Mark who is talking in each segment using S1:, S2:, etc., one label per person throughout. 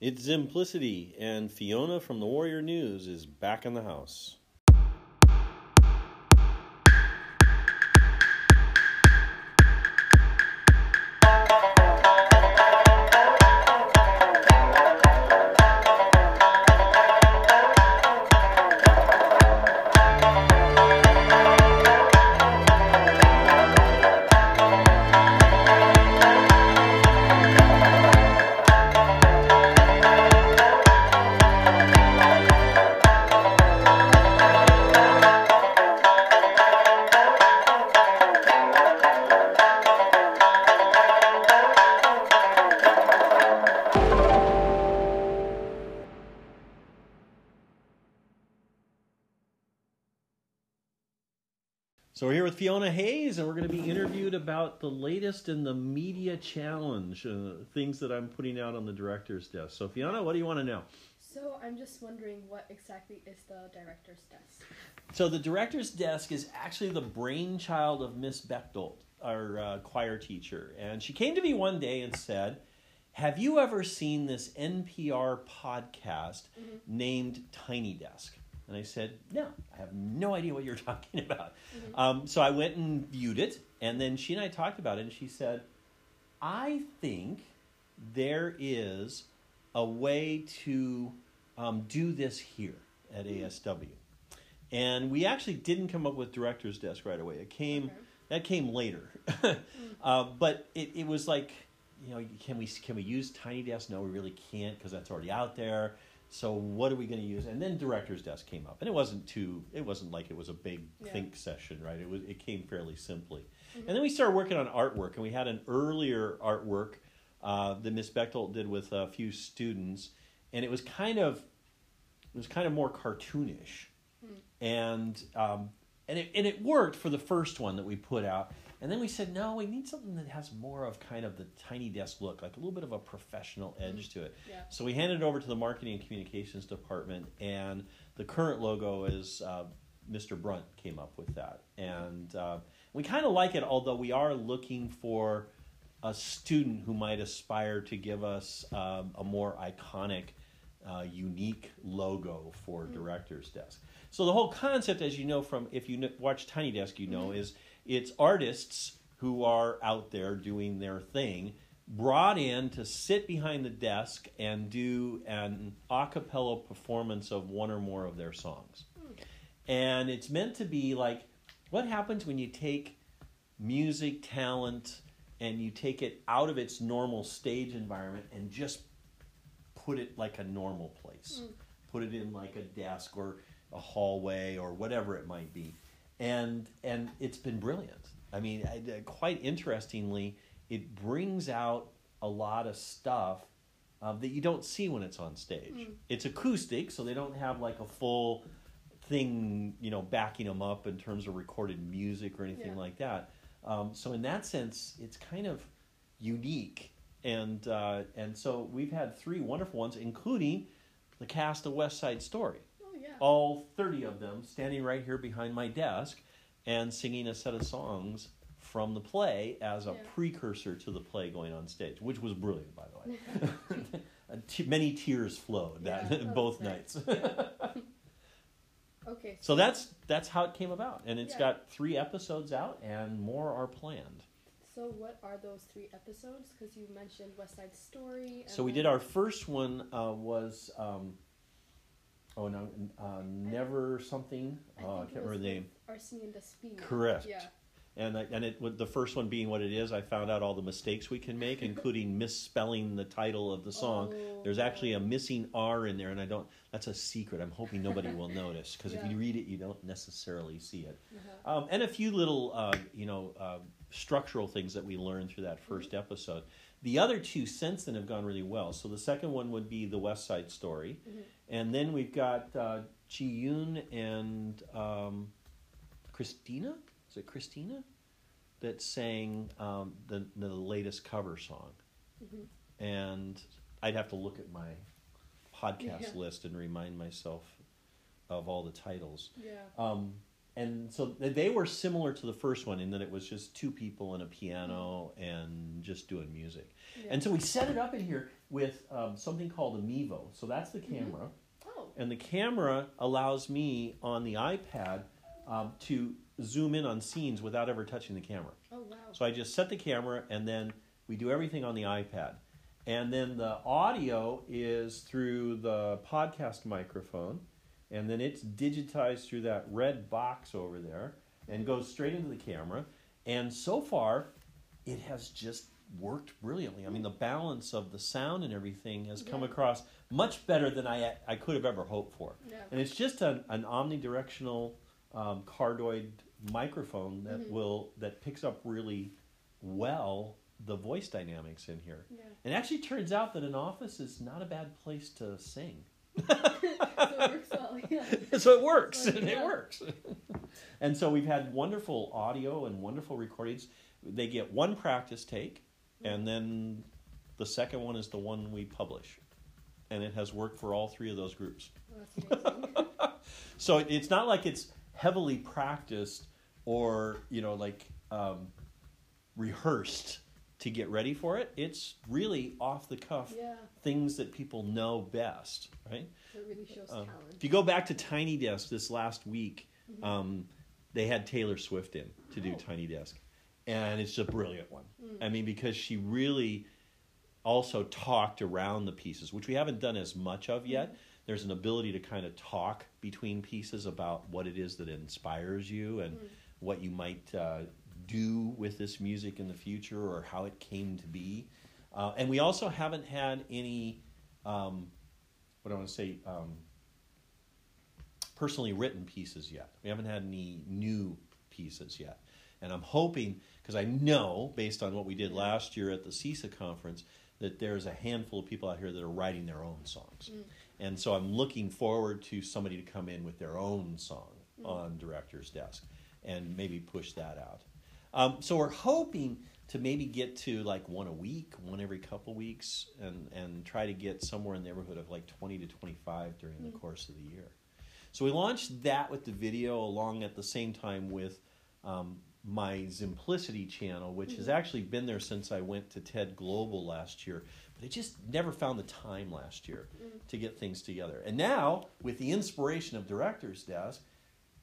S1: It's Simplicity, and Fiona from the Warrior News is back in the house. So we're here with Fiona Hayes, and we're going to be interviewed about the latest in the media challenge, uh, things that I'm putting out on the director's desk. So Fiona, what do you want to know?
S2: So I'm just wondering what exactly is the director's desk?
S1: So the director's desk is actually the brainchild of Miss Bechtold, our uh, choir teacher, and she came to me one day and said, "Have you ever seen this NPR podcast named Tiny Desk?" And I said, "No, I have no idea what you're talking about." Um, so I went and viewed it, and then she and I talked about it, and she said, "I think there is a way to um, do this here at ASW." And we actually didn't come up with director's desk right away. It came
S2: Okay.
S1: that came later, uh, but it, it was like, you know, can we can we use Tiny Desk? No, we really can't because that's already out there. So what are we going to use? And then director's desk came up, and it wasn't too. It wasn't like it was a big
S2: Yeah.
S1: think session, right? It was. It came fairly simply, and then we started working on artwork, and we had an earlier artwork uh, that Miss Bechtold did with a few students, and it was kind of, it was kind of more cartoonish and um, and it and it worked for the first one that we put out. And then we said, no, we need something that has more of kind of the tiny desk look, like a little bit of a professional edge to it.
S2: Yeah.
S1: So we handed it over to the marketing and communications department, and the current logo is uh, Mr. Brunt came up with that, and uh, we kind of like it. Although we are looking for a student who might aspire to give us um, a more iconic, uh, unique logo for mm-hmm. director's desk. So the whole concept, as you know from if you watch Tiny Desk, you know mm-hmm. is it's artists who are out there doing their thing, brought in to sit behind the desk and do an a cappella performance of one or more of their songs. Hmm. And it's meant to be like what happens when you take music talent and you take it out of its normal stage environment and just put it like a normal place. Put it in like a desk or a hallway or whatever it might be. And and it's been brilliant. I mean, I, uh, quite interestingly, it brings out a lot of stuff um, that you don't see when it's on stage. It's acoustic, so they don't have like a full thing, you know, backing them up in terms of recorded music or anything
S2: Yeah.
S1: like that. Um, so in that sense, it's kind of unique, and uh, and so we've had three wonderful ones, including the cast of West Side Story.
S2: Oh yeah.
S1: All thirty of them standing right here behind my desk and singing a set of songs from the play as a
S2: Yeah.
S1: precursor to the play going on stage, which was brilliant, by the way. Many tears flowed that
S2: Yeah,
S1: both
S2: nice.
S1: nights.
S2: Okay.
S1: so that's that's how it came about, and it's got three episodes out, and more are planned.
S2: So what are those three episodes? Because you mentioned West Side Story. And
S1: So we did our first one uh, was um, oh no, uh, never something.
S2: I
S1: I
S2: think
S1: can't remember the name.
S2: and Despina.
S1: Correct.
S2: Yeah.
S1: And I- and it the first one being what it is, I found out all the mistakes we can make, including misspelling the title of the song.
S2: Oh,
S1: There's actually a missing R in there, and I don't. That's a secret. I'm hoping nobody will notice because if you read it, you don't necessarily see it.
S2: Uh-huh.
S1: Um, and a few little, uh, you know, uh, structural things that we learned through that 1st
S2: Mm-hmm.
S1: episode. The other two since then have gone really well. So the second one would be the West Side Story,
S2: Mhm.
S1: and then we've got uh, Chi Yoon and um, Christina. Is it Christina that sang um, the the latest cover song?
S2: Mhm.
S1: And I'd have to look at my podcast
S2: Yeah.
S1: list and remind myself of all the titles.
S2: Yeah.
S1: Um, and so they were similar to the first one in that it was just two people and a piano and just doing music.
S2: Yeah.
S1: And so we set it up in here with um, something called a Mevo. So that's the
S2: Mm-hmm.
S1: camera.
S2: oh,
S1: And the camera allows me on the iPad um, to zoom in on scenes without ever touching the camera.
S2: oh wow.
S1: So I just set the camera and then we do everything on the iPad. And then the audio is through the podcast microphone. And then it's digitized through that red box over there and goes straight into the camera. And so far, it has just worked brilliantly. I mean, the balance of the sound and everything has come across much better than I, I could have ever hoped for.
S2: Yeah.
S1: And it's just an, an omnidirectional um, cardioid microphone that
S2: Mhm.
S1: will that picks up really well the voice dynamics in here.
S2: Yeah.
S1: And it actually turns out that an office is not a bad place to sing.
S2: so it works well. Yeah.
S1: so it works.
S2: Like,
S1: and it works. and so we've had wonderful audio and wonderful recordings. They get one practice take, and then the second one is the one we publish. And it has worked for all three of those groups.
S2: That's.
S1: So it's not like it's heavily practiced or you know like um, rehearsed to get ready for it. It's really off the cuff
S2: yeah.
S1: things that people know best, right?
S2: It really shows
S1: Um,
S2: talent.
S1: if you go back to Tiny Desk this last week, um, they had Taylor Swift in to do
S2: Oh.
S1: Tiny Desk, and it's a brilliant one.
S2: Mm.
S1: I mean, because she really also talked around the pieces, which we haven't done as much of yet. There's an ability to kind of talk between pieces about what it is that inspires you and
S2: Mm.
S1: what you might uh, do with this music in the future or how it came to be. Uh, and we also haven't had any, um, what do I want to say, um, personally written pieces yet. We haven't had any new pieces yet. And I'm hoping, because I know, based on what we did last year at the CEESA conference, that there's a handful of people out here that are writing their own songs.
S2: Mm.
S1: And so I'm looking forward to somebody to come in with their own song on director's desk and maybe push that out. Um, so we're hoping to maybe get to like one a week, one every couple weeks, and, and try to get somewhere in the neighborhood of like 20 to 25 during the course of the year. So we launched that with the video along at the same time with um, my Simplicity channel, which has actually been there since I went to TED Global last year, I just never found the time last year mm-hmm. to get things together. And now, with the inspiration of Director's Desk,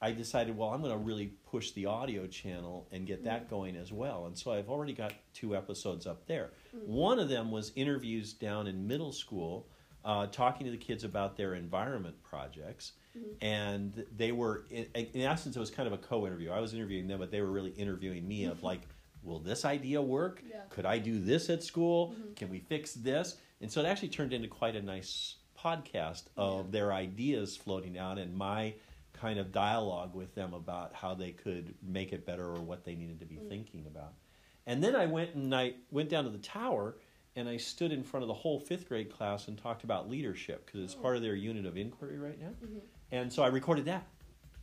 S1: I decided, well, I'm going to really push the audio channel and get that mm-hmm. going as well. And so I've already got two episodes up there. Mm-hmm. One of them was interviews down in middle school, uh, talking to the kids about their environment projects. And they were, in, in essence, it was kind of a co interview. I was interviewing them, but they were really interviewing me of like, will this idea work?
S2: Yeah.
S1: Could I do this at school? Can we fix this? And so it actually turned into quite a nice podcast of
S2: Yeah.
S1: their ideas floating out and my kind of dialogue with them about how they could make it better or what they needed to be thinking about. And then I went and I went down to the tower and I stood in front of the whole fifth grade class and talked about leadership because it's
S2: Oh.
S1: part of their unit of inquiry right now.
S2: Mhm.
S1: And so I recorded that.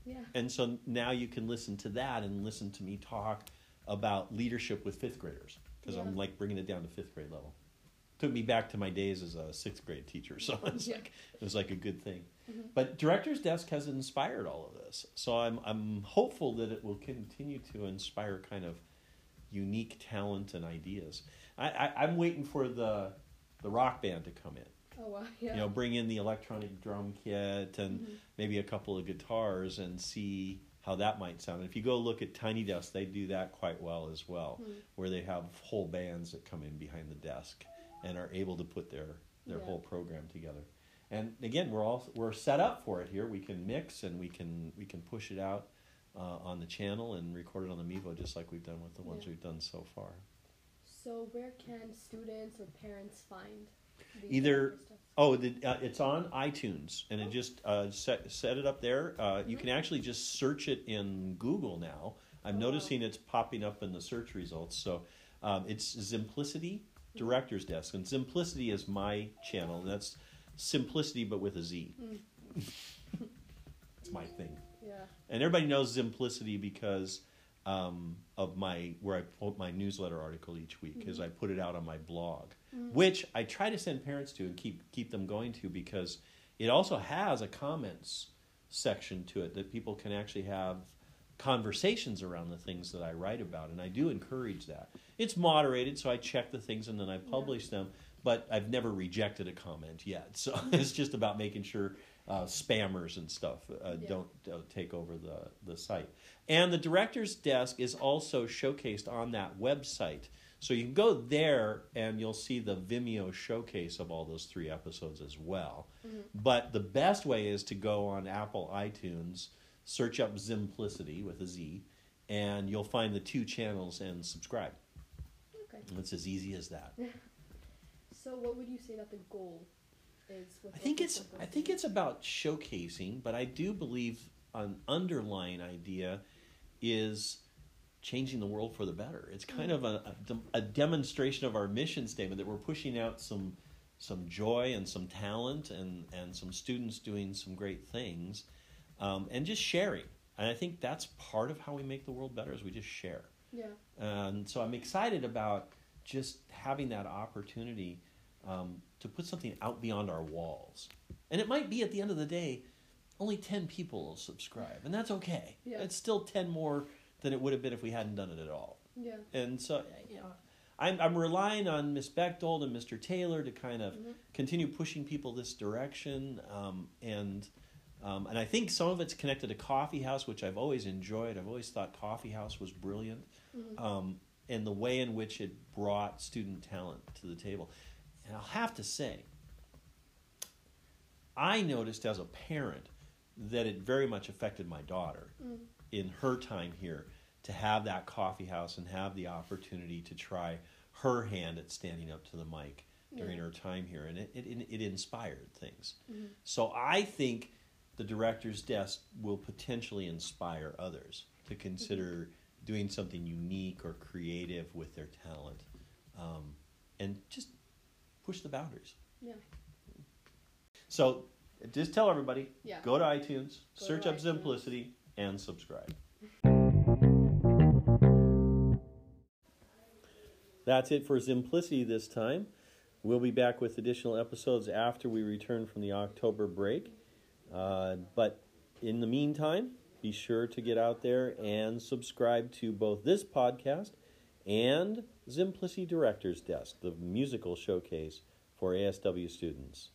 S2: Yeah.
S1: And so now you can listen to that and listen to me talk about leadership with fifth graders because I'm like bringing it down to fifth grade level. Took me back to my days as a sixth grade teacher, so it's
S2: Yeah.
S1: like it was like a good thing.
S2: Mhm.
S1: But director's desk has inspired all of this, so I'm I'm hopeful that it will continue to inspire kind of unique talent and ideas. I, I I'm waiting for the the rock band to come in
S2: Oh wow. Yeah.
S1: you know, bring in the electronic drum kit and
S2: Mhm.
S1: maybe a couple of guitars and see how that might sound. And if you go look at Tiny Desk, they do that quite well as well,
S2: Mhm.
S1: where they have whole bands that come in behind the desk and are able to put their their
S2: Yeah.
S1: whole program together. And again, we're all we're set up for it here. We can mix and we can we can push it out uh, on the channel and record it on the Mevo just like we've done with the ones
S2: Yeah.
S1: we've done so far.
S2: So where can students or parents find
S1: Either- Oh, the, uh, it's on iTunes, and it just uh, set set it up there. Uh, you can actually just search it in Google now. I'm
S2: Oh,
S1: noticing it's popping up in the search results. So um, it's Simplicity Director's Desk, and Simplicity is my channel. And that's Simplicity, but with a Z.
S2: Mm.
S1: it's my thing,
S2: Yeah.
S1: and everybody knows Simplicity because um, of my where I put my newsletter article each week, is I put it out on my blog
S2: Mm.
S1: which I try to send parents to and keep keep them going to because it also has a comments section to it that people can actually have conversations around the things that I write about, and I do encourage that. It's moderated, so I check the things and then I publish them. But I've never rejected a comment yet, so it's just about making sure uh, spammers and stuff uh,
S2: Yeah.
S1: don't, don't take over the the site. And the director's desk is also showcased on that website. So you can go there and you'll see the Vimeo showcase of all those three episodes as well. But the best way is to go on Apple iTunes, search up Simplicity with a Z, and you'll find the two channels and subscribe.
S2: Okay.
S1: It's as easy as that.
S2: So, what would you say that the goal is? With
S1: I think it's I think it's about showcasing, but I do believe an underlying idea is changing the world for the better. It's kind of a, a, a demonstration of our mission statement that we're pushing out some some joy and some talent and and some students doing some great things, um, and just sharing. And I think that's part of how we make the world better is we just share.
S2: Yeah.
S1: And so I'm excited about just having that opportunity um, to put something out beyond our walls. And it might be at the end of the day, only 10 people will subscribe, and that's okay.
S2: Yeah.
S1: It's still 10 more than it would have been if we hadn't done it at all.
S2: Yeah.
S1: And so, you know, I'm, I'm relying on Miss Bechtold and Mr. Taylor to kind of
S2: Mhm.
S1: continue pushing people this direction. Um, and um, and I think some of it's connected to Coffee House, which I've always enjoyed. I've always thought Coffee House was brilliant,
S2: Mhm.
S1: um, and the way in which it brought student talent to the table. And I'll have to say, I noticed as a parent that it very much affected my daughter
S2: Mm.
S1: in her time here to have that coffee house and have the opportunity to try her hand at standing up to the mic during
S2: Yeah.
S1: her time here, and it, it, it inspired things.
S2: Mhm.
S1: So I think the director's desk will potentially inspire others to consider doing something unique or creative with their talent, um, and just push the boundaries.
S2: Yeah.
S1: So just tell everybody,
S2: Yeah.
S1: go to iTunes,
S2: Go
S1: search
S2: to
S1: up
S2: iTunes.
S1: Simplicity, and subscribe. That's it for Simplicity this time. We'll be back with additional episodes after we return from the October break. Uh, but in the meantime, be sure to get out there and subscribe to both this podcast and Simplicity Director's Desk, the musical showcase for ASW students.